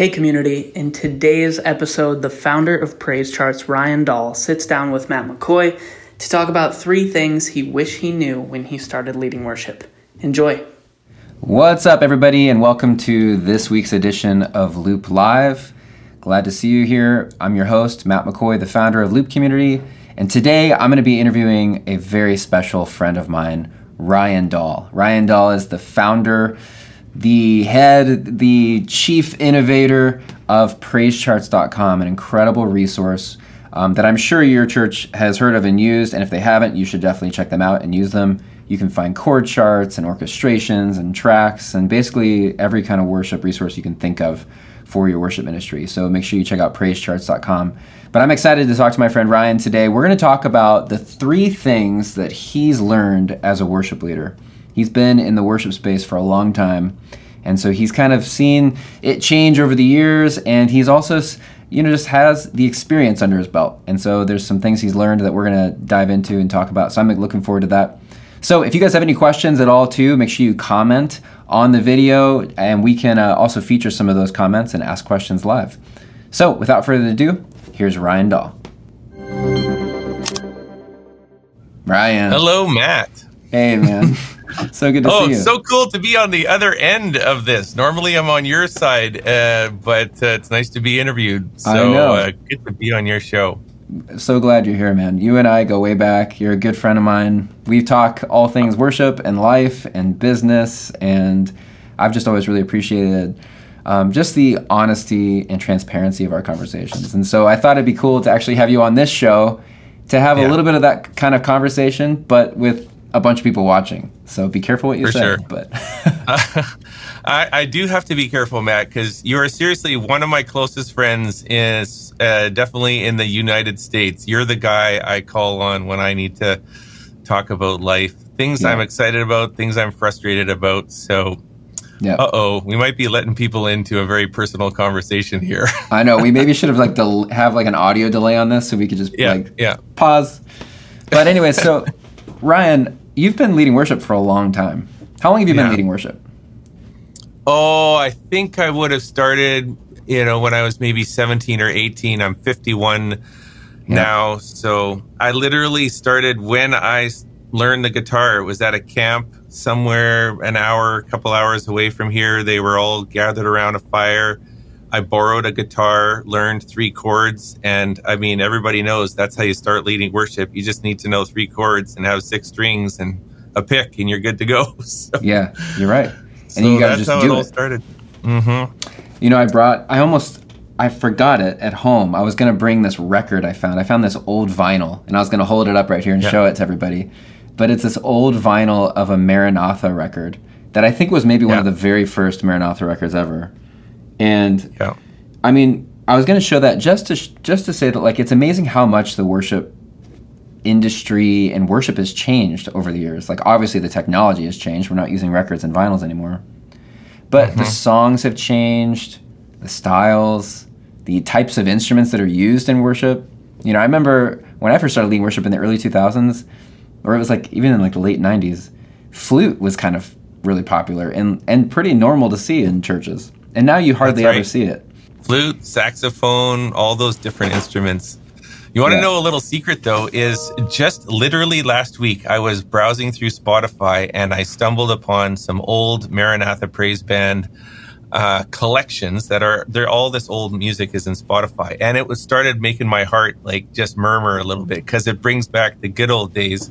Hey, community. In today's episode, the founder of Praise Charts, Ryan Dahl, sits down with Matt McCoy to talk about three things he wished he knew when he started leading worship. Enjoy. What's up, everybody, and welcome to this week's edition of Loop Live. Glad to see you here. I'm your host, Matt McCoy, the founder of Loop Community, and today I'm going to be interviewing a very special friend of mine, Ryan Dahl. Ryan Dahl is the founder the head, the chief innovator of PraiseCharts.com, an incredible resource um, that I'm sure your church has heard of and used. And if they haven't, you should definitely check them out and use them. You can find chord charts and orchestrations and tracks and basically every kind of worship resource you can think of for your worship ministry. So make sure you check out praisecharts.com. But I'm excited to talk to my friend Ryan today. We're going to talk about the three things that he's learned as a worship leader. He's been in the worship space for a long time. And so he's kind of seen it change over the years, and he's also, you know, just has the experience under his belt. And so there's some things he's learned that we're going to dive into and talk about. So I'm looking forward to that. So if you guys have any questions at all, too, make sure you comment on the video, and we can uh, also feature some of those comments and ask questions live. So without further ado, here's Ryan Dahl. Ryan. Hello, Matt. Hey, man. so good to oh, see you. so cool to be on the other end of this. Normally, I'm on your side, uh, but uh, it's nice to be interviewed. So I know. Uh, good to be on your show. So glad you're here, man. You and I go way back. You're a good friend of mine. We talk all things worship and life and business, and I've just always really appreciated um, just the honesty and transparency of our conversations. And so I thought it'd be cool to actually have you on this show to have Yeah. a little bit of that kind of conversation, but with a bunch of people watching. So be careful what you For say. sure. But I, I do have to be careful, Matt, because you are seriously one of my closest friends. Is uh, definitely in the United States. You're the guy I call on when I need to talk about life, things Yeah. I'm excited about, things I'm frustrated about. So, yeah, uh oh, we might be letting people into a very personal conversation here. I know we maybe should have like del- have like an audio delay on this so we could just yeah, like yeah. pause. But anyway, so Ryan, you've been leading worship for a long time. How long have you been Yeah. leading worship? Oh, I think I would have started, you know, when I was maybe 17 or 18. I'm 51 now. So I literally started when I learned the guitar. It was at a camp somewhere an hour, a couple hours away from here. They were all gathered around a fire. I borrowed a guitar, learned three chords, and I mean, everybody knows that's how you start leading worship. You just need to know three chords and have six strings and a pick, and you're good to go. So, Yeah, you're right. And so you got to that's just how it do all it. started. Mm-hmm. You know, I brought. I almost. I forgot it at home. I was gonna bring this record I found. I found this old vinyl, and I was gonna hold it up right here and Yeah. show it to everybody. But it's this old vinyl of a Maranatha record that I think was maybe one of the very first Maranatha records ever. And Yeah. I mean, I was going to show that just to sh- just to say that like it's amazing how much the worship industry and worship has changed over the years. Like obviously the technology has changed. We're not using records and vinyls anymore. But the mm-hmm. songs have changed, the styles, the types of instruments that are used in worship. You know, I remember when I first started leading worship in the early 2000s, or it was like even in like the late 90s, flute was kind of really popular and and pretty normal to see in churches. And now you hardly That's ever see it. flute, saxophone, all those different instruments. You want to know a little secret though is just literally last week I was browsing through Spotify and I stumbled upon some old Maranatha Praise Band uh, collections that are they're all this old music is in Spotify and it was started making my heart like just murmur a little bit because it brings back the good old days.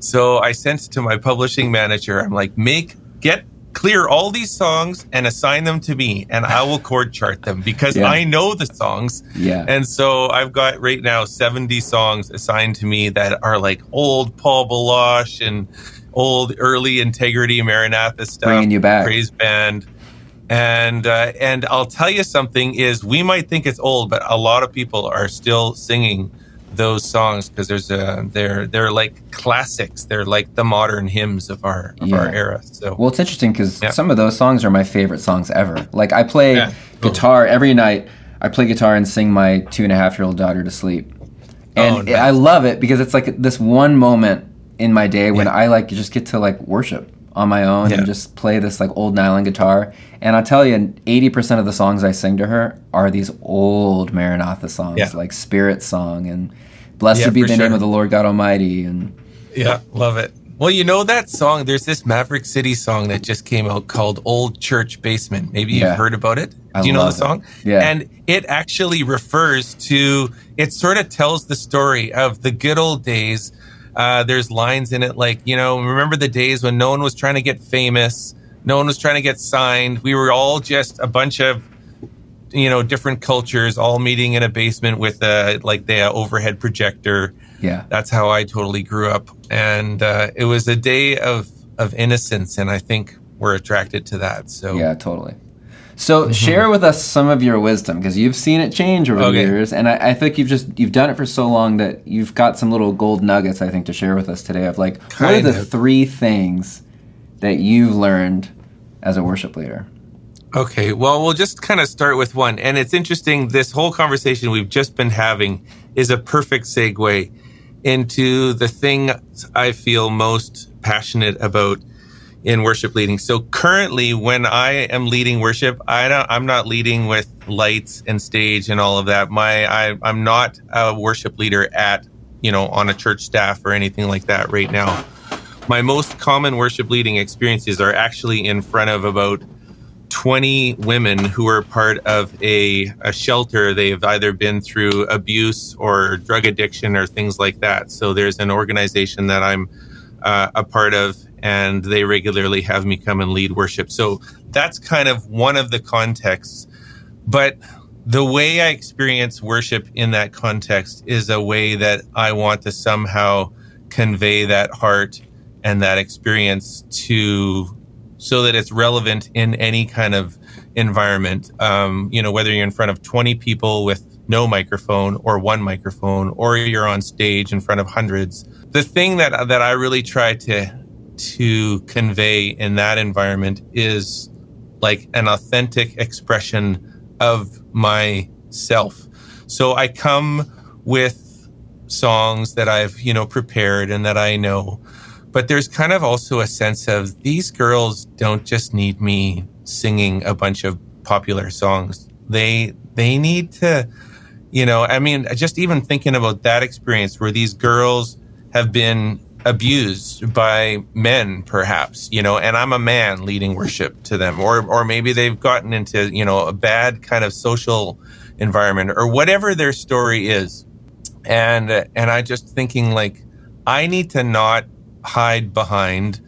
So I sent it to my publishing manager. I'm like, make get clear all these songs and assign them to me, and I will chord chart them because Yeah. I know the songs. Yeah. And so I've got right now 70 songs assigned to me that are like old Paul Baloche and old early Integrity Maranatha stuff, Bringing you back. praise band. And uh, and I'll tell you something is we might think it's old, but a lot of people are still singing those songs because there's a they're they're like classics. They're like the modern hymns of our of our era. So Well, it's interesting because Yeah. some of those songs are my favorite songs ever. Like I play Yeah. guitar every night. I play guitar and sing my two and a half year old daughter to sleep, and Oh, nice. I love it because it's like this one moment in my day when Yeah. I like just get to like worship. On my own Yeah. and just play this like old nylon guitar. And I'll tell you, 80% of the songs I sing to her are these old Maranatha songs, Yeah. like Spirit Song and Blessed Yeah, be the name of the Lord God Almighty. And Yeah, love it. Well, you know that song. There's this Maverick City song that just came out called "Old Church Basement." Maybe you've heard about it. I Do you know the love it. song? Yeah. And it actually refers to. It sort of tells the story of the good old days. Uh, there's lines in it like, you know, remember the days when no one was trying to get famous, no one was trying to get signed. We were all just a bunch of you know different cultures all meeting in a basement with a like the overhead projector yeah. that's how I totally grew up, and uh, it was a day of of innocence, and I think we're attracted to that. So Yeah, totally. So mm-hmm. share with us some of your wisdom because you've seen it change over the years, and I, I think you've just you've done it for so long that you've got some little gold nuggets I think to share with us today of like what are Kind the of. three things that you've learned as a worship leader? Okay, well, we'll just kind of start with one. And it's interesting, this whole conversation we've just been having is a perfect segue into the thing I feel most passionate about in worship leading. So currently, when I am leading worship, I don't, I'm not leading with lights and stage and all of that. My, I, I'm not a worship leader at, you know, on a church staff or anything like that right now. My most common worship leading experiences are actually in front of about 20 women who are part of a, a shelter. They've either been through abuse or drug addiction or things like that. So there's an organization that I'm uh, a part of, and they regularly have me come and lead worship. So that's kind of one of the contexts. But the way I experience worship in that context is a way that I want to somehow convey that heart and that experience to so that it's relevant in any kind of environment. Um, you know, whether you're in front of 20 people with no microphone or one microphone, or you're on stage in front of hundreds. The thing that that I really try to to convey in that environment is like an authentic expression of myself. So I come with songs that I've, you know, prepared and that I know. But there's kind of also a sense of these girls don't just need me singing a bunch of popular songs. They they need to, you know, I mean, just even thinking about that experience where these girls have been abused by men perhaps you know and i'm a man leading worship to them. Or or maybe they've gotten into you know a bad kind of social environment or whatever their story is. And and i just thinking like i need to not hide behind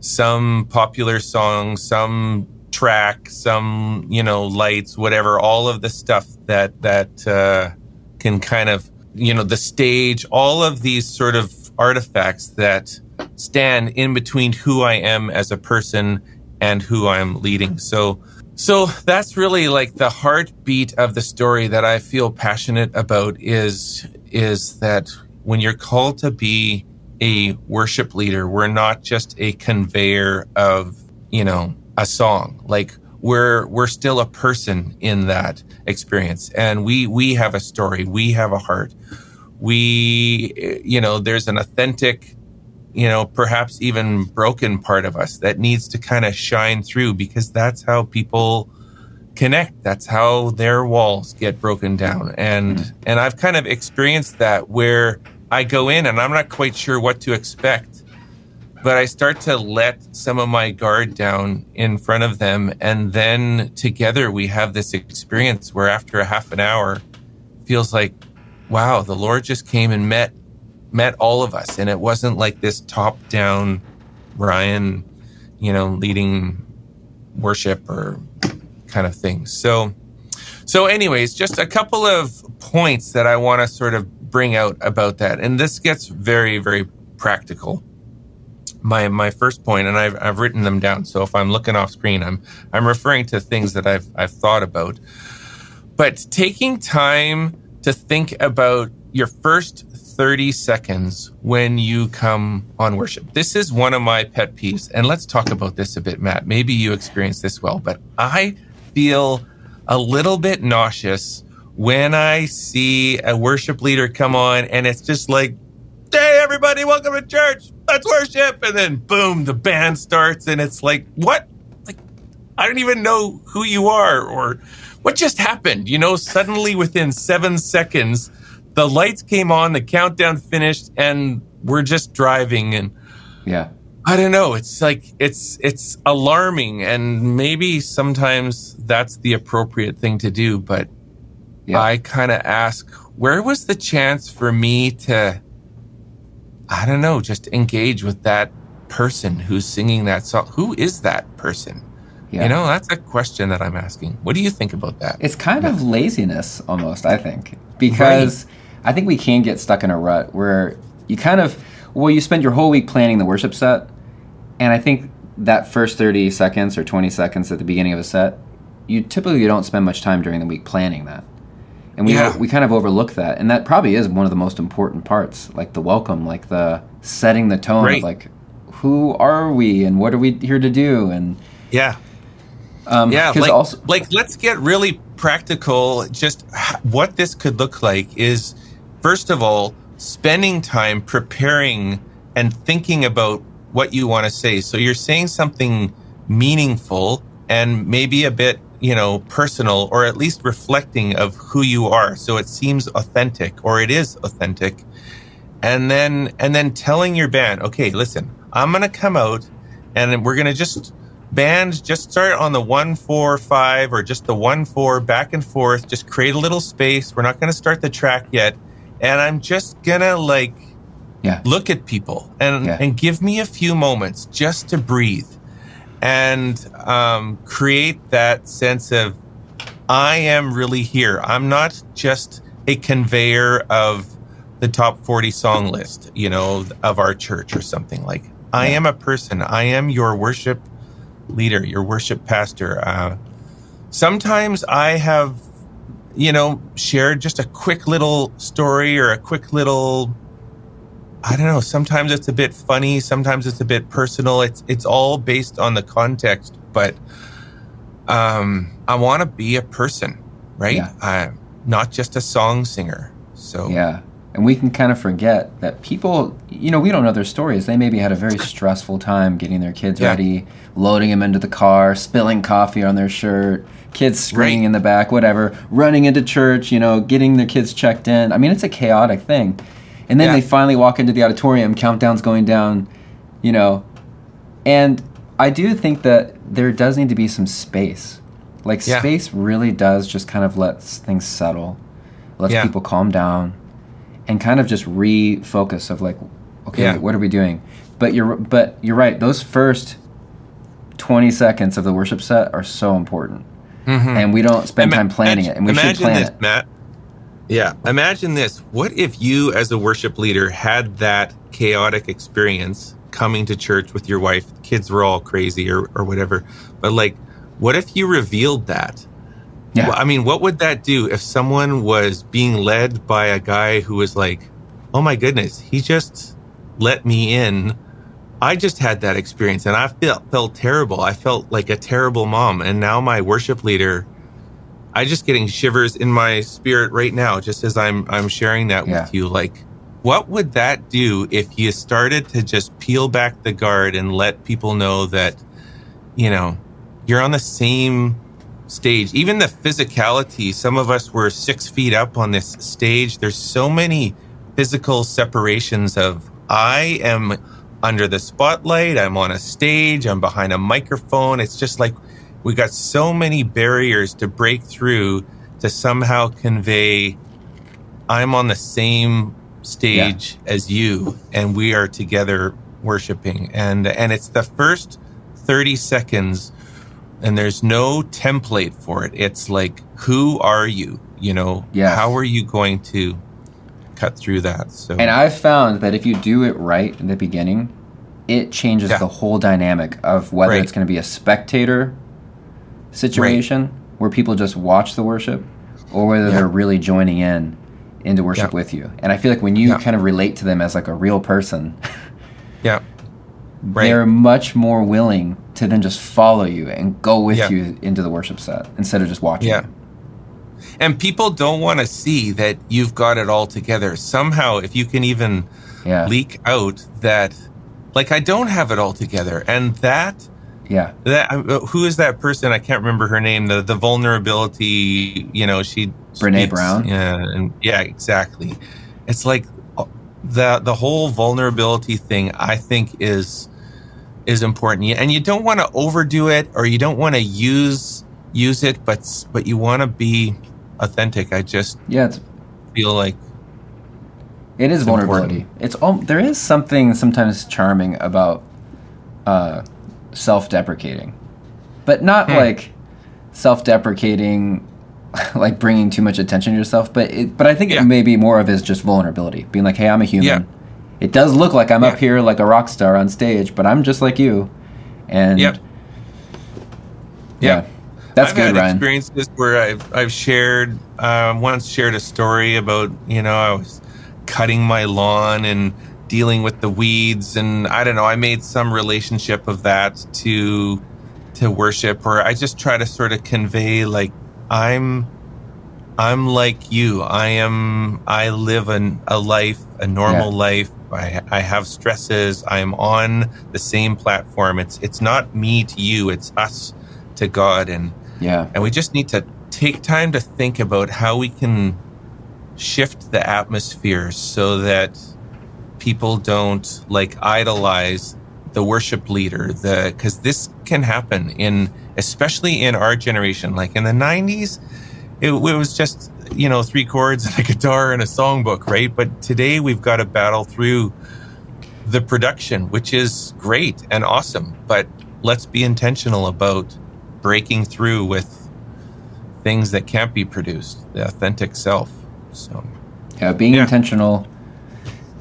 some popular song some track some you know lights whatever all of the stuff that that uh, can kind of you know the stage all of these sort of artifacts that stand in between who i am as a person and who i'm leading so so that's really like the heartbeat of the story that I feel passionate about is is that when you're called to be a worship leader, we're not just a conveyor of, you know, a song. Like we're we're still a person in that experience and we we have a story, we have a heart. We you know, there's an authentic you know, perhaps even broken part of us that needs to kind of shine through because that's how people connect. That's how their walls get broken down. And hmm. and I've kind of experienced that where I go in and I'm not quite sure what to expect. But I start to let some of my guard down in front of them and then together we have this experience where after a half an hour feels like wow, the Lord just came and met met all of us and it wasn't like this top down Ryan, you know, leading worship or kind of thing. So so anyways, just a couple of points that I want to sort of bring out about that. And this gets very very practical. My my first point and I've I've written them down. So if I'm looking off screen, I'm I'm referring to things that I've I've thought about. But taking time to think about your first 30 seconds when you come on worship. This is one of my pet peeves. And let's talk about this a bit, Matt. Maybe you experience this well, but I feel a little bit nauseous when I see a worship leader come on and it's just like, hey, everybody, welcome to church. let's worship. And then boom, the band starts and it's like, what? Like, I don't even know who you are or what just happened. You know, suddenly within seven seconds, the lights came on, the countdown finished, and we're just driving. And Yeah. I don't know. It's like, it's, it's alarming. And maybe sometimes that's the appropriate thing to do. But Yeah. I kind of ask, where was the chance for me to, I don't know, just engage with that person who's singing that song? Who is that person? Yeah. You know, that's a question that I'm asking. What do you think about that? It's kind of laziness almost, I think. Because I think we can get stuck in a rut where you kind of well, you spend your whole week planning the worship set, and I think that first 30 seconds or 20 seconds at the beginning of a set, you typically don't spend much time during the week planning that. And we Yeah. we kind of overlook that. And that probably is one of the most important parts, like the welcome, like the setting the tone Right. of like who are we and what are we here to do and Yeah. Um Yeah. Like, also like, let's get really practical. Just what this could look like is, first of all, spending time preparing and thinking about what you want to say. So you're saying something meaningful and maybe a bit, you know, personal or at least reflecting of who you are. So it seems authentic or it is authentic. And then, and then telling your band, okay, listen, I'm going to come out and we're going to just band just start on the one four five or just the one four back and forth. Just create a little space. We're not going to start the track yet. And i'm just gonna like yeah. look at people and Yeah. and give me a few moments just to breathe and um, create that sense of i am really here. I'm not just a conveyor of the top 40 song list you know of our church or something like i am a person. I am your worship leader your worship pastor uh, sometimes i have you know shared just a quick little story or a quick little I don't know. Sometimes it's a bit funny. Sometimes it's a bit personal. It's it's all based on the context. But um, I want to be a person, right? Yeah. I'm not just a song singer. So Yeah. And we can kind of forget that people, you know, we don't know their stories. They maybe had a very stressful time getting their kids Yeah. ready, loading them into the car, spilling coffee on their shirt, kids screaming Right. in the back, whatever, running into church, you know, getting their kids checked in. I mean, it's a chaotic thing. And then Yeah. they finally walk into the auditorium, countdown's going down, you know. And I do think that there does need to be some space. Like, Yeah. space really does just kind of lets things settle, lets people calm down and kind of just refocus of like okay Yeah. what are we doing but you're but you're right those first 20 seconds of the worship set are so important mm-hmm. and we don't spend Ima- time planning it and we should plan this, it Matt. Yeah, imagine this. What if you, as a worship leader, had that chaotic experience coming to church with your wife? Kids were all crazy or, or whatever. But like, what if you revealed that? Yeah Well, I mean, what would that do if someone was being led by a guy who was like, oh my goodness, he just let me in. I just had that experience and I felt, felt terrible. I felt like a terrible mom. And now my worship leader, I just getting shivers in my spirit right now, just as I'm, I'm sharing that Yeah. with you. Like, what would that do if you started to just peel back the guard and let people know that, you know, you're on the same stage. Even the physicality, some of us were six feet up on this stage. There's so many physical separations of I am under the spotlight, I'm on a stage, I'm behind a microphone. It's just like we got so many barriers to break through to somehow convey I'm on the same stage as you and we are together worshiping and and it's the first 30 seconds and there's no template for it. It's like, who are you? You know, Yes. how are you going to cut through that? So, and i've found that if you do it right in the beginning it changes Yeah. the whole dynamic of whether Right. it's going to be a spectator situation where people just watch the worship or whether Yeah. they're really joining in into worship Yeah. with you and i feel like when you kind of relate to them as like a real person yeah, right. they're much more willing to then just follow you and go with Yeah. you into the worship set instead of just watching. Yeah. you. And people don't want to see that you've got it all together. Somehow, if you can even Yeah. leak out that like I don't have it all together, and that Yeah. that uh, who is that person? I can't remember her name. The the vulnerability, you know, she Brene speaks- Brown? Yeah, and yeah, exactly. It's like uh, the the whole vulnerability thing. I think is is important, and you don't want to overdo it, or you don't want to use use it, but but you want to be authentic. I just Yeah, it's feel like It is It's vulnerability. important. It's all there is something sometimes charming about uh, self-deprecating, but not Hmm. like self-deprecating, like bringing too much attention to yourself. But it, but I think Yeah. it may be more of is just vulnerability, being like, hey, I'm a human. Yeah. It does look like I'm Yeah. up here like a rock star on stage, but I'm just like you. And Yep. yeah, Yeah. that's I've good, had Ryan. experiences where I've I've shared um, once shared a story about you know I was cutting my lawn and dealing with the weeds and I don't know I made some relationship of that to to worship or I just try to sort of convey like I'm I'm like you. I am I live an, a life a normal Yeah. life. I, I have stresses. I am on the same platform. It's it's not me to you. It's us to God. And Yeah, and we just need to take time to think about how we can shift the atmosphere so that people don't like idolize the worship leader the because this can happen in especially in our generation. Like in the 90s it, it was just you know three chords and a guitar and a songbook right but today we've got to battle through the production which is great and awesome but let's be intentional about breaking through with things that can't be produced the authentic self so Yeah, being Yeah. intentional,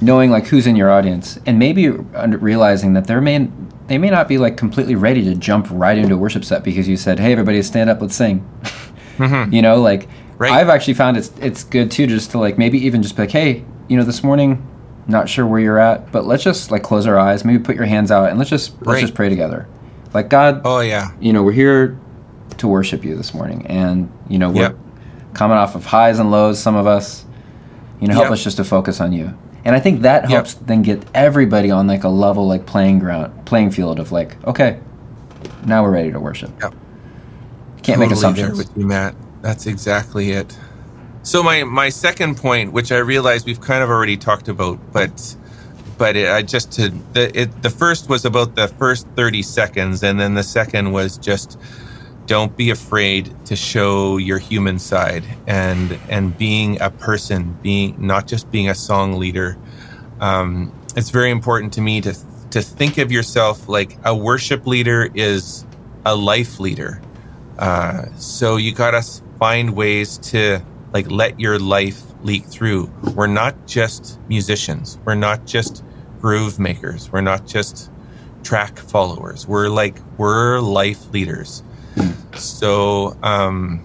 knowing like who's in your audience, and maybe realizing that there may they may not be like completely ready to jump right into a worship set because you said, "Hey, everybody, stand up, let's sing." Mm-hmm. You know, like Right. I've actually found it's it's good too, just to like maybe even just be like, "Hey, you know, this morning, not sure where you're at, but let's just like close our eyes, maybe put your hands out, and let's just let's just pray together." Like God, oh yeah you know, we're here to worship you this morning, and you know, we're Yep. coming off of highs and lows. Some of us, you know, help Yep. us just to focus on you. And I think that Yep. helps then get everybody on like a level, like playing ground, playing field of like, okay, now we're ready to worship. Yep. Can't make Totally there assumptions. with you, Matt. That's exactly it. So my my second point, which I realize we've kind of already talked about, but but it, I just to the it, the first was about the first thirty seconds, and then the second was just don't be afraid to show your human side and and being a person, being not just being a song leader. Um, it's very important to me to to think of yourself like a worship leader is a life leader. Uh, so you gotta find ways to like let your life leak through. We're not just musicians. We're not just groove makers. We're not just track followers. We're like we're life leaders. So um,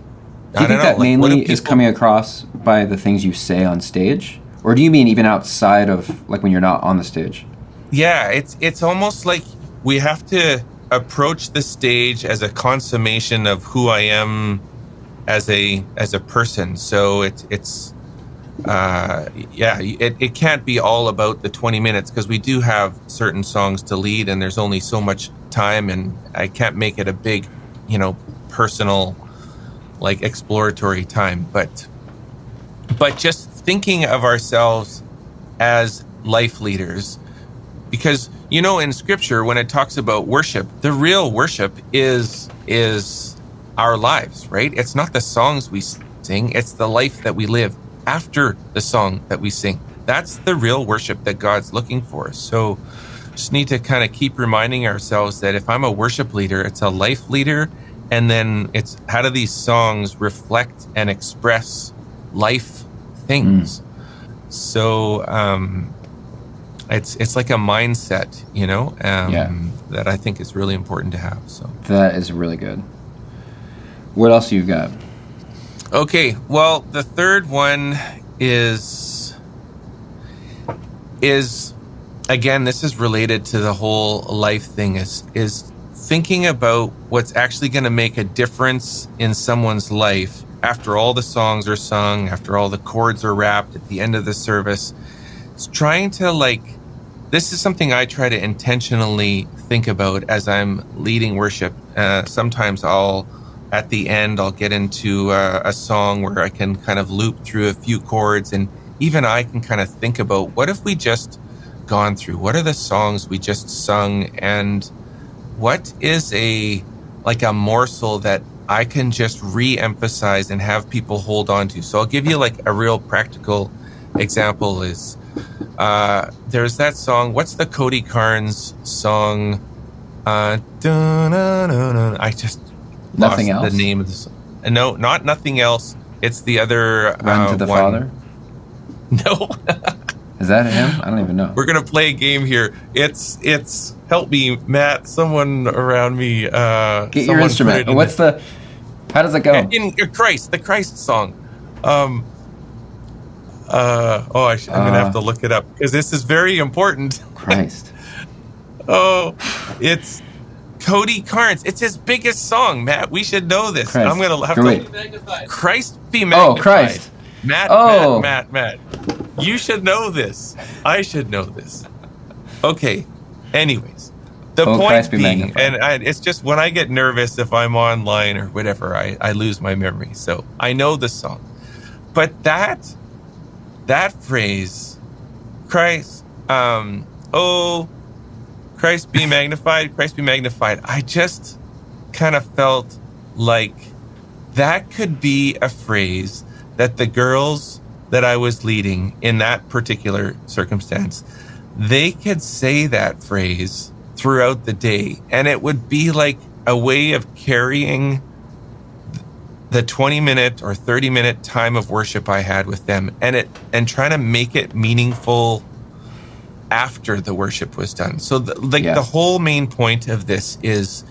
Do you I don't think know. that like, mainly is coming across by the things you say on stage? Or do you mean even outside of like when you're not on the stage? Yeah, it's it's almost like we have to approach the stage as a consummation of who I am as a as a person. So it's it's uh, yeah, it, it can't be all about the 20 minutes because we do have certain songs to lead and there's only so much time and I can't make it a big, you know, personal like exploratory time, but but just thinking of ourselves as life leaders because you know in scripture when it talks about worship the real worship is is our lives right? It's not the songs we sing it's the life that we live after the song that we sing. That's the real worship that god's looking for. So just need to kind of keep reminding ourselves that if i'm a worship leader it's a life leader and then it's how do these songs reflect and express life things? So um it's it's like a mindset, you know, um, Yeah. that I think is really important to have. So That is really good. What else you've got? okay, well, the third one is is again, this is related to the whole life thing. Is is thinking about what's actually going to make a difference in someone's life after all the songs are sung, after all the chords are wrapped at the end of the service. It's trying to like this is something I try to intentionally think about as I'm leading worship. Uh, sometimes I'll, at the end, I'll get into uh, a song where I can kind of loop through a few chords, and even I can kind of think about what if we just gone through? What are the songs we just sung, and what is a like a morsel that I can just re-emphasize and have people hold on to? So I'll give you like a real practical example is uh, there's that song. What's the Cody Carnes song? Uh, I just nothing else. The name of the song. No, not nothing else. It's the other Run uh, to the one. Father. No, Is that him? I don't even know. we're gonna play a game here. It's it's help me, Matt. Someone around me. Uh, Get your instrument. in What's the? How does it go? in uh, Christ, the Christ song. Um, uh, oh, I sh- I'm gonna Uh. have to look it up because this is very important. Christ. Oh, it's Cody Carnes. It's his biggest song, Matt. We should know this. Christ. I'm gonna have Great. to. Christ be magnified. Oh. Christ. Matt, Oh. Matt, Matt, Matt. You should know this. I should know this. Okay. Anyways, the Oh, point be being, magnified. and I, it's just when I get nervous if I'm online or whatever, I, I lose my memory. So I know the song, but that that phrase, Christ, um, oh, Christ be magnified, Christ be magnified. I just kind of felt like that could be a phrase that the girls that I was leading in that particular circumstance, they could say that phrase throughout the day. And it would be like a way of carrying the 20 minute or 30 minute time of worship I had with them and it and trying to make it meaningful after the worship was done. So the, like Yes. the whole main point of this is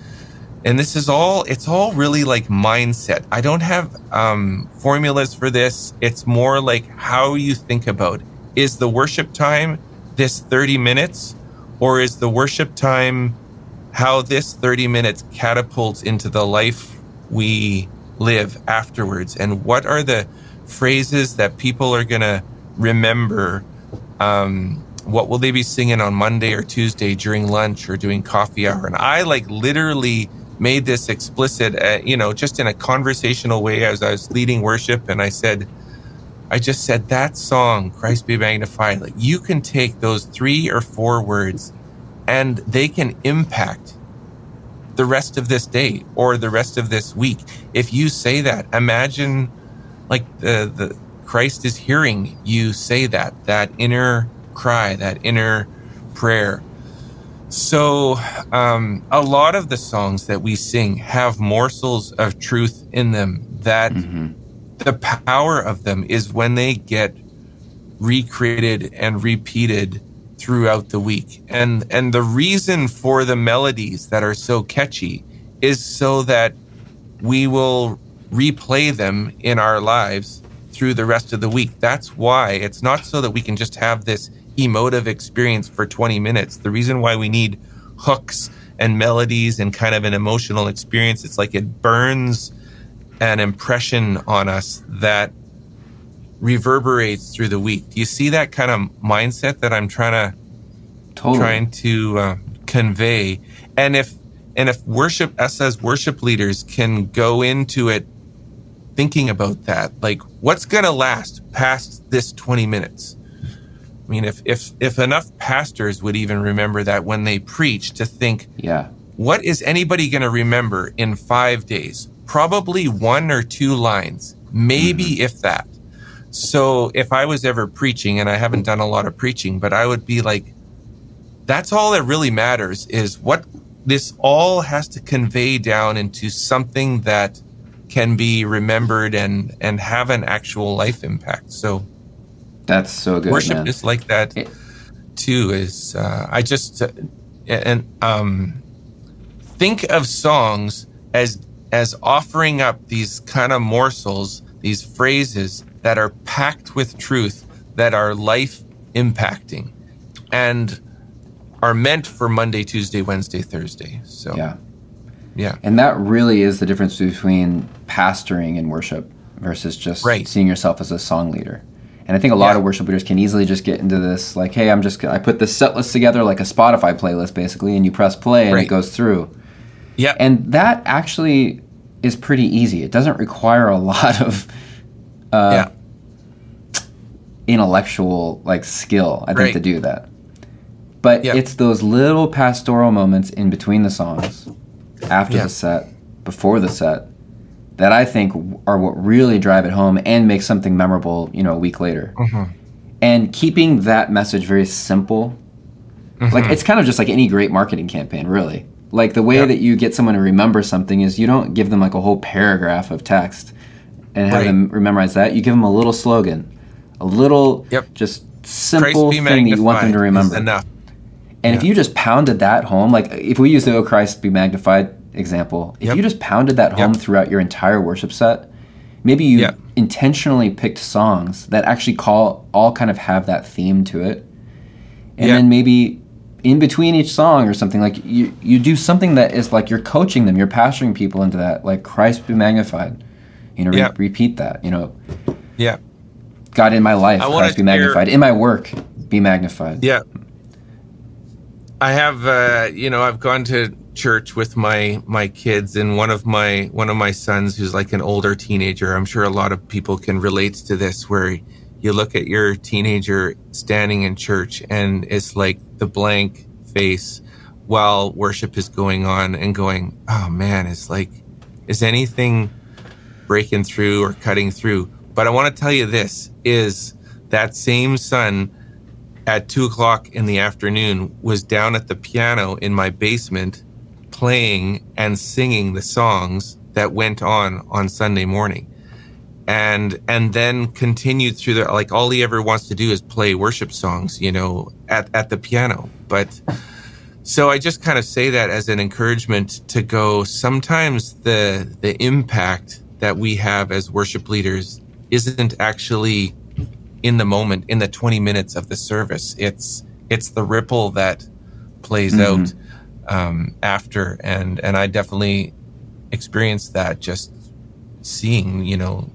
and this is all it's all really like mindset i don't have um formulas for this it's more like how you think about is the worship time this 30 minutes or is the worship time how this 30 minutes catapults into the life we live afterwards and what are the phrases that people are going to remember um, what will they be singing on Monday or Tuesday during lunch or doing coffee hour? And I like literally made this explicit, uh, you know, just in a conversational way as I was leading worship. And I said, I just said that song, Christ be magnified. Like you can take those three or four words and they can impact the rest of this day or the rest of this week. If you say that, imagine like the, the Christ is hearing you say that, that inner cry, that inner prayer. So, um, a lot of the songs that we sing have morsels of truth in them that the power of them is when they get recreated and repeated throughout the week. And and the reason for the melodies that are so catchy is so that we will replay them in our lives through the rest of the week. That's why it's not so that we can just have this emotive experience for 20 minutes. The reason why we need hooks and melodies and kind of an emotional experience, it's like it burns an impression on us that reverberates through the week. Do you see that kind of mindset that I'm trying to Totally. trying to uh, convey? And if and if worship us as worship leaders can go into it thinking about that, like what's going to last past this 20 minutes? I mean, if if if enough pastors would even remember that when they preach, to think Yeah. what is anybody going to remember in five days? Probably one or two lines, maybe if that. So if I was ever preaching, and I haven't done a lot of preaching, but I would be like, that's all that really matters is what this all has to convey down into something that can be remembered and and have an actual life impact. So That's so good. worship man. is like that It- too is uh, i just uh, and um think of songs as as offering up these kind of morsels these phrases that are packed with truth that are life impacting and are meant for monday tuesday wednesday thursday so yeah. yeah And that really is the difference between pastoring and worship versus just Right. seeing yourself as a song leader. And I think a lot Yeah. of worship leaders can easily just get into this, like, hey, I'm just, I put this set list together like a Spotify playlist, basically, and you press play and it goes through. Yeah. And that actually is pretty easy. It doesn't require a lot of uh, yeah. Intellectual like skill, I think, Right. to do that. But Yep. it's those little pastoral moments in between the songs, after the set, before the set, that I think are what really drive it home and make something memorable, you know, a week later. Mm-hmm. And keeping that message very simple, Mm-hmm. like it's kind of just like any great marketing campaign, really. Like the way Yep. that you get someone to remember something is you don't give them like a whole paragraph of text and have Right. them memorize that. You give them a little slogan, a little Yep. just simple thing that you want them to remember. Enough. And if you just pounded that home, like if we use the "Oh Christ be magnified" example, if Yep. you just pounded that home Yep. throughout your entire worship set, maybe you Yep. intentionally picked songs that actually call all kind of have that theme to it, and Yeah. then maybe in between each song or something like you you do something that is like you're coaching them, you're pastoring people into that, like Christ be magnified, you know, re- repeat that, you know, Yeah. God in my life, I Christ be hear- magnified, in my work, be magnified. Yeah. I have uh, you know, I've gone to church with my my kids and one of my one of my sons who's like an older teenager. I'm sure a lot of people can relate to this where you look at your teenager standing in church and it's like the blank face while worship is going on and going, "Oh man, it's like is anything breaking through or cutting through?" But I want to tell you this is that same son at two o'clock in the afternoon was down at the piano in my basement playing and singing the songs that went on on Sunday morning. And, and then continued through the, like all he ever wants to do is play worship songs, you know, at, at the piano. But so I just kind of say that as an encouragement to go, sometimes the, the impact that we have as worship leaders isn't actually in the moment in the 20 minutes of the service it's it's the ripple that plays Mhm. out um, after and and i definitely experienced that just seeing you know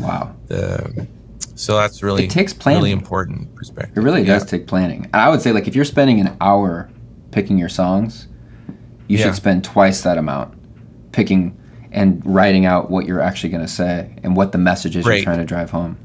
Wow. the so that's really It takes planning. really important perspective It really Yeah. does take planning. And I would say, like, if you're spending an hour picking your songs, you Yeah. should spend twice that amount picking and writing out what you're actually going to say and what the message is you're trying to drive home.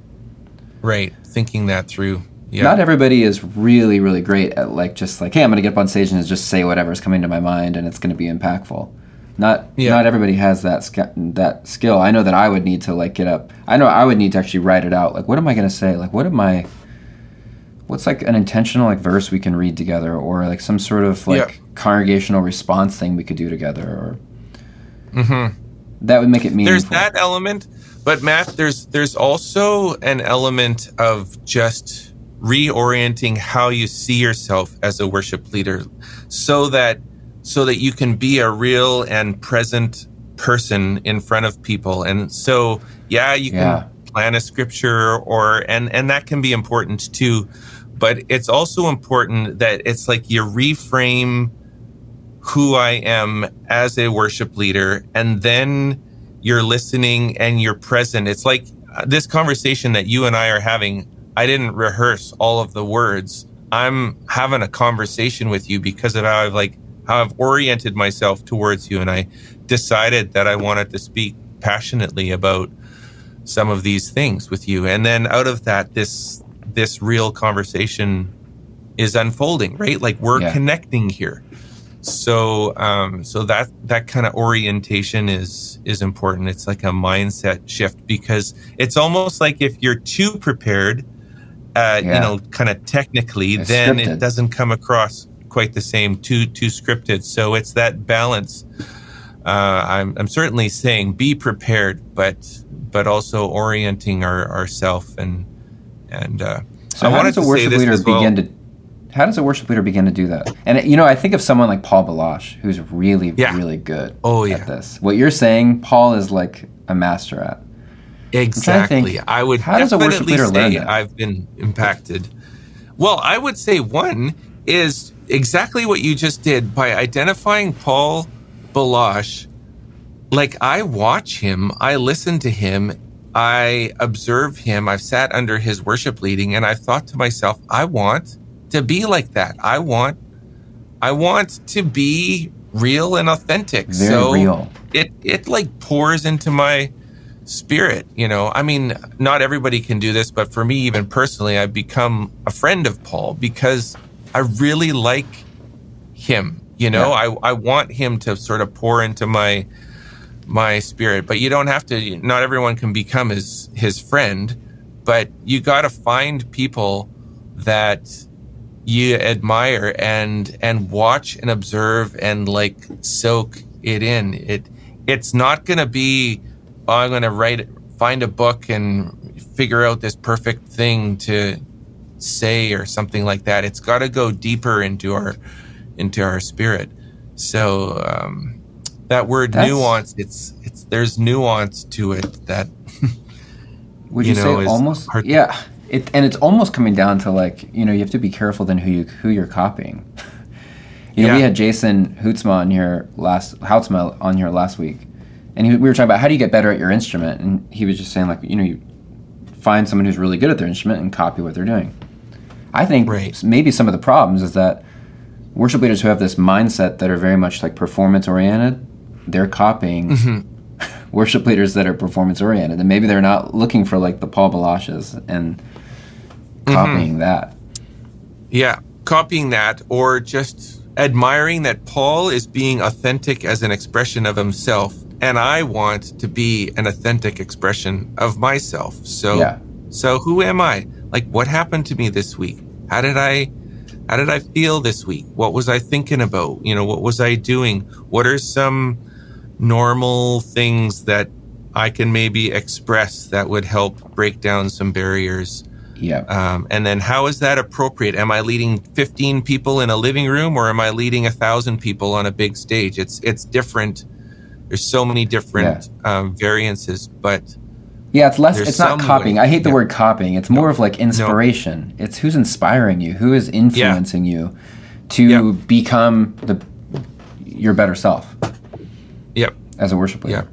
right thinking that through yeah Not everybody is really, really great at, like, just like, hey, I'm going to get up on stage and just say whatever's coming to my mind and it's going to be impactful. Not Yeah. not everybody has that sk- that skill. I know that I would need to like get up. I know I would need to actually write it out. Like, what am I going to say? Like, what am I? What's like an intentional like verse we can read together, or like some sort of like Yeah. congregational response thing we could do together, or Mhm. That would make it meaningful. there's that element but matt there's there's also an element of just reorienting how you see yourself as a worship leader so that so that you can be a real and present person in front of people and so yeah you can Yeah. plan a scripture or and and that can be important too but it's also important that it's like you reframe who I am as a worship leader, and then you're listening and you're present. It's like uh, this conversation that you and I are having. I didn't rehearse all of the words. I'm having a conversation with you because of how I've like how I've oriented myself towards you, and I decided that I wanted to speak passionately about some of these things with you, and then out of that, this this real conversation is unfolding. Right, like we're Yeah. connecting here so um so that that kind of orientation is is important it's like a mindset shift because it's almost like if you're too prepared uh Yeah. you know kind of technically It's then scripted. it doesn't come across quite the same too too scripted so it's that balance uh i'm i'm certainly saying be prepared but but also orienting our ourself and and uh So I how wanted to worship this leader as well. begin to? How does a worship leader begin to do that? And you know, I think of someone like Paul Baloche, who's really, Yeah. really good Oh, at yeah. this. What you're saying, Paul is like a master at. Exactly. think, I would how does a worship leader learn that? I've been impacted. Well, I would say one is exactly what you just did by identifying Paul Baloche. Like I watch him, I listen to him, I observe him. I've sat under his worship leading and I thought to myself, I want to be like that. I want, I want to be real and authentic. Very so real. it, it like pours into my spirit, you know. I mean, not everybody can do this, but for me, even personally, I've become a friend of Paul because I really like him. You know, Yeah. I, I want him to sort of pour into my my spirit. But you don't have to. Not everyone can become his his friend, but you got to find people that you admire and and watch and observe and like soak it in. It it's not going to be. Oh, I'm going to write find a book and figure out this perfect thing to say or something like that. It's got to go deeper into our into our spirit. So um, that word That's- nuance, it's it's there's nuance to it that Would you you, know, say almost? Yeah, it, and it's almost coming down to like you know you have to be careful then who you who you're copying. you know, we had Jason Hootsma on here last Houtsma on here last week, and he, we were talking about how do you get better at your instrument, and he was just saying like you know you find someone who's really good at their instrument and copy what they're doing. I think Right. maybe some of the problems is that worship leaders who have this mindset that are very much like performance oriented, they're copying Mm-hmm. worship leaders that are performance oriented, and maybe they're not looking for like the Paul Baloches and Mm-hmm. copying that. Yeah, copying that or just admiring that Paul is being authentic as an expression of himself, and I want to be an authentic expression of myself. So, Yeah. so who am I? Like, what happened to me this week? How did I, how did I feel this week? What was I thinking about? You know, what was I doing? What are some normal things that I can maybe express that would help break down some barriers? Yeah, Um, and then how is that appropriate? Am I leading 15 people in a living room or am I leading a thousand people on a big stage? It's, it's different. There's so many different um, variances, but yeah. It's less. It's not copying. way- I hate the yeah. word copying. It's more of like inspiration. It's who's inspiring you, who is influencing you to Yeah. become the your better self yep. as a worship leader.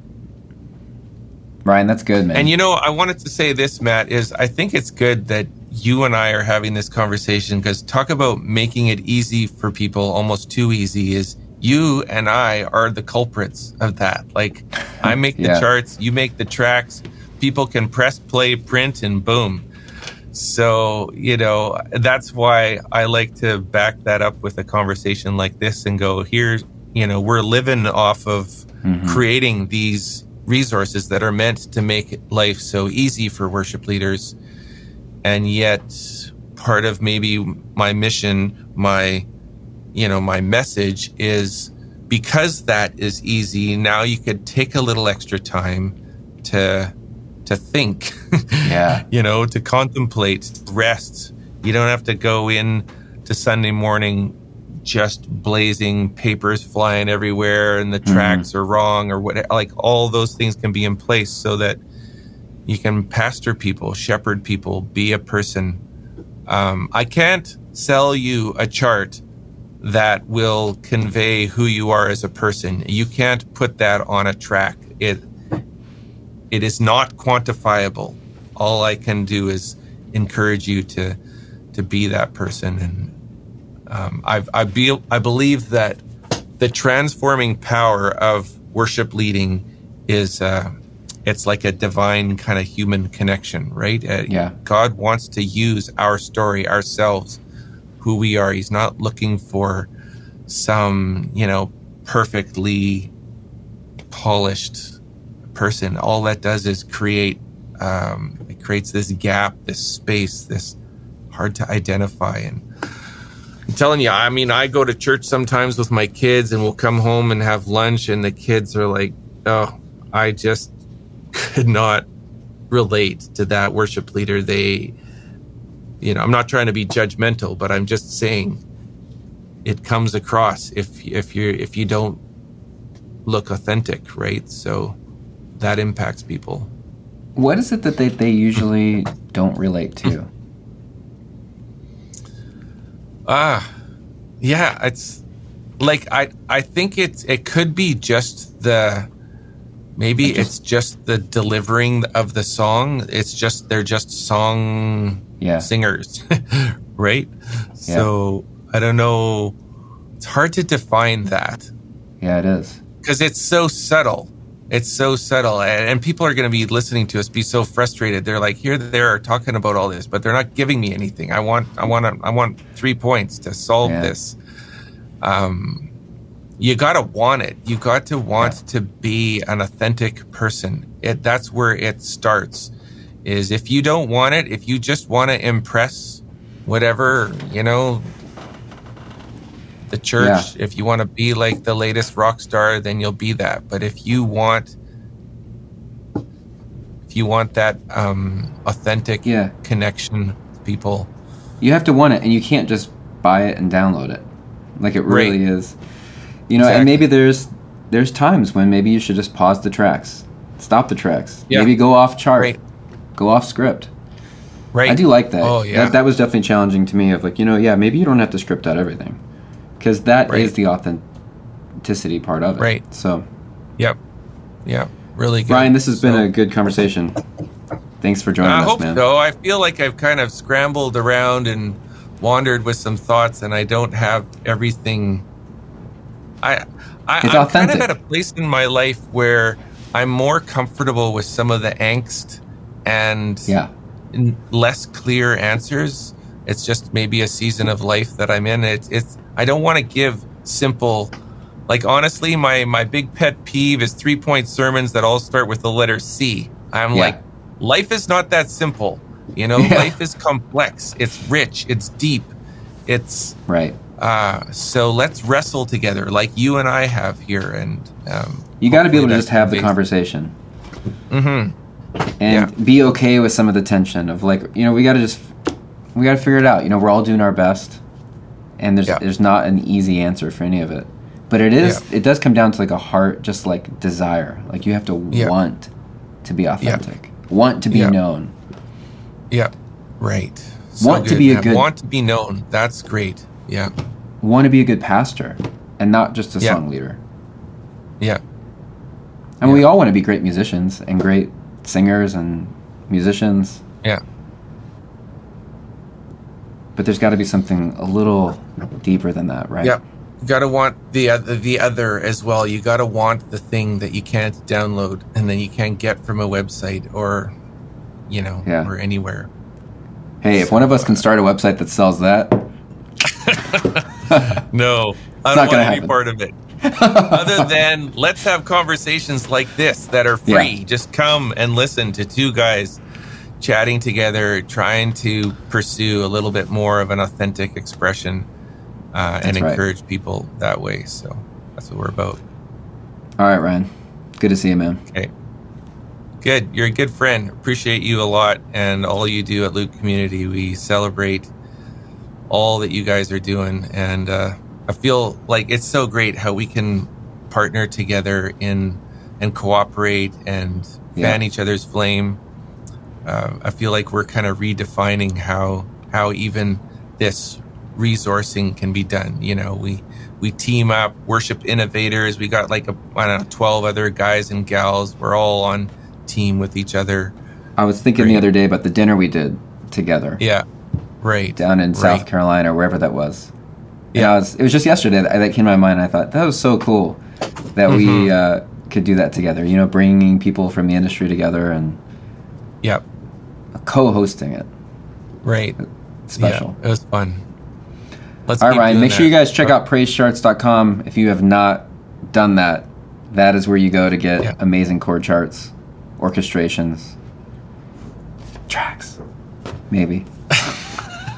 Ryan, that's good, man. And you know, I wanted to say this, Matt, is I think it's good that you and I are having this conversation because talk about making it easy for people, almost too easy, is you and I are the culprits of that. Like, I make the Yeah. charts, you make the tracks, people can press play, print, and boom. So, you know, that's why I like to back that up with a conversation like this and go, here, you know, we're living off of mm-hmm. creating these resources that are meant to make life so easy for worship leaders. And yet, part of maybe my mission, my, you know, my message is because that is easy, now you could take a little extra time to, to think. yeah, you know, to contemplate, rest. You don't have to go in to Sunday morning just blazing, papers flying everywhere, and the tracks are wrong or what. Like all those things can be in place so that you can pastor people, shepherd people, be a person. Um, I can't sell you a chart that will convey who you are as a person. You can't put that on a track. It it is not quantifiable. All I can do is encourage you to to be that person, and um, I I, be, I believe that the transforming power of worship leading is uh, it's like a divine kind of human connection, right? Uh, Yeah. God wants to use our story, ourselves, who we are. He's not looking for some you know perfectly polished person. All that does is create um, it creates this gap, this space, this hard to identify. And I'm telling you, I mean, I go to church sometimes with my kids, and we'll come home and have lunch, and the kids are like, "Oh, I just could not relate to that worship leader." They, you know, I'm not trying to be judgmental, but I'm just saying it comes across if if you if you don't look authentic, right? So that impacts people. what is it that they, they usually don't relate to? Ah, yeah, it's like I I think it's it could be just the Maybe just- it's just the delivering of the song. It's just they're just song Yeah. singers, right? So I don't know. It's hard to define that Yeah, it is. because it's so subtle. It's so subtle, and, and people are going to be listening to us be so frustrated. They're like, here they are talking about all this, but they're not giving me anything. I want, I want, I want three points to solve Yeah. this. Um, you got to want it. You got to want to be an authentic person. It that's where it starts. Is if you don't want it, if you just want to impress whatever you know the church. If you want to be like the latest rock star, then you'll be that. But if you want, if you want that um, authentic Yeah. connection with people, You have to want it, and you can't just buy it and download it. Like it really is. You know, and maybe there's there's times when maybe you should just pause the tracks, stop the tracks, Yeah. maybe go off chart, Right. go off script. right? I do like that. Oh yeah, that. That was definitely challenging to me. Of like, you know, yeah, maybe you don't have to script out everything, because that is Right. the authenticity part of it. Right. So, yep, yep. Really good. Ryan, this has been a good conversation. Thanks for joining I us, hope man. so. I feel like I've kind of scrambled around and wandered with some thoughts, and I don't have everything. I, I It's I'm authentic. kind of at a place in my life where I'm more comfortable with some of the angst and Yeah. less clear answers. It's just maybe a season of life that I'm in. It's, it's I don't want to give simple. Like honestly, my my big pet peeve is three point sermons that all start with the letter C. I'm Yeah. like, life is not that simple. You know, Yeah. life is complex. It's rich. It's deep. It's Right. uh, so let's wrestle together, like you and I have here, and um, You got to be able to just have the conversation. Mhm. and Yeah. be okay with some of the tension of like you know we got to just we got to figure it out you know we're all doing our best and there's Yeah. there's not an easy answer for any of it. But it is Yeah. it does come down to like a heart just like desire. Like you have to want to be authentic. Want to be known. Yeah, right. Want to be a good- want to be known. That's great. Yeah, want to be a good pastor and not just a song leader. Yeah, and we all want to be great musicians and great singers and musicians. Yeah, but there's got to be something a little deeper than that right yeah. You gotta want the other, the other as well. You gotta want the thing that you can't download and then you can't get from a website or, you know, Yeah. or anywhere. hey if one of us can start a website that sells that No, I don't want any part of it. Other than let's have conversations like this that are free. Yeah. Just come and listen to two guys chatting together, trying to pursue a little bit more of an authentic expression uh, and right. encourage people that way. So that's what we're about. All right, Ryan. Good to see you, man. Okay. Good. You're a good friend. Appreciate you a lot and all you do at Loop Community. We celebrate all that you guys are doing. And uh, I feel like it's so great how we can partner together in and cooperate and fan Yeah. each other's flame. Uh, I feel like we're kind of redefining how how even this resourcing can be done. You know, we we team up, worship innovators. We got like a I don't know, twelve other guys and gals. We're all on team with each other. I was thinking Great. the other day about the dinner we did together Yeah, right. down in South Right. Carolina, wherever that was. Yeah, Yeah. it was, it was just yesterday that, that came to my mind. I thought that was so cool that we Mm-hmm. uh, could do that together. You know, bringing people from the industry together and Yep, co-hosting it. right. Special. Yeah, it was fun. Let's All right, Ryan. Make sure you guys check out praisecharts.com if you have not done that. That is where you go to get Yeah. amazing chord charts, orchestrations, tracks, maybe.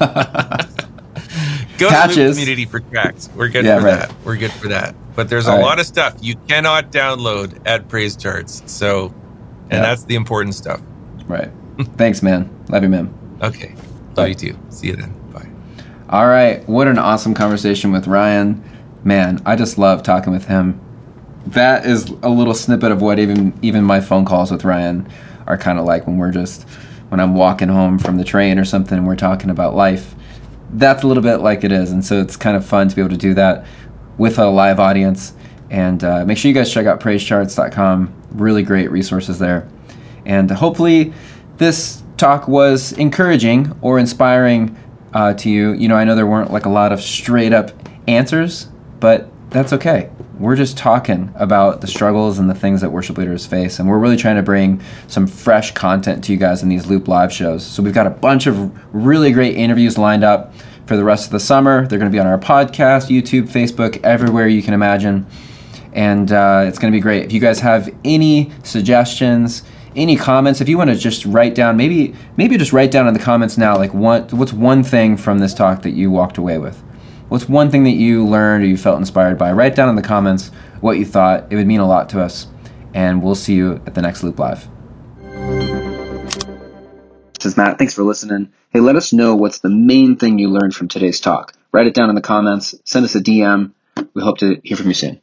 Go to Patches. Loop Community for tracks. We're good Yeah, for right. that. We're good for that. But there's a All right. lot of stuff you cannot download at Praise Charts. So, and Yeah. that's the important stuff. Right. Thanks, man. Love you, man. Okay. Love you too. See you then. Bye. All right. What an awesome conversation with Ryan. Man, I just love talking with him. That is a little snippet of what even even my phone calls with Ryan are kind of like when we're just when I'm walking home from the train or something and we're talking about life. That's a little bit like it is, and so it's kind of fun to be able to do that with a live audience. And uh, make sure you guys check out praisecharts.com really great resources there. And hopefully, this talk was encouraging or inspiring uh, to you. You know, I know there weren't like a lot of straight up answers, but that's okay. We're just talking about the struggles and the things that worship leaders face, and we're really trying to bring some fresh content to you guys in these Loop Live shows. So we've got a bunch of really great interviews lined up for the rest of the summer. They're going to be on our podcast, YouTube, Facebook, everywhere you can imagine. And uh, it's going to be great. If you guys have any suggestions, any comments, if you want to just write down, maybe maybe just write down in the comments now, like what what's one thing from this talk that you walked away with. What's one thing that you learned or you felt inspired by? Write down in the comments what you thought. It would mean a lot to us. And we'll see you at the next Loop Live. This is Matt. Thanks for listening. Hey, let us know what's the main thing you learned from today's talk. Write it down in the comments. Send us a DM. We hope to hear from you soon.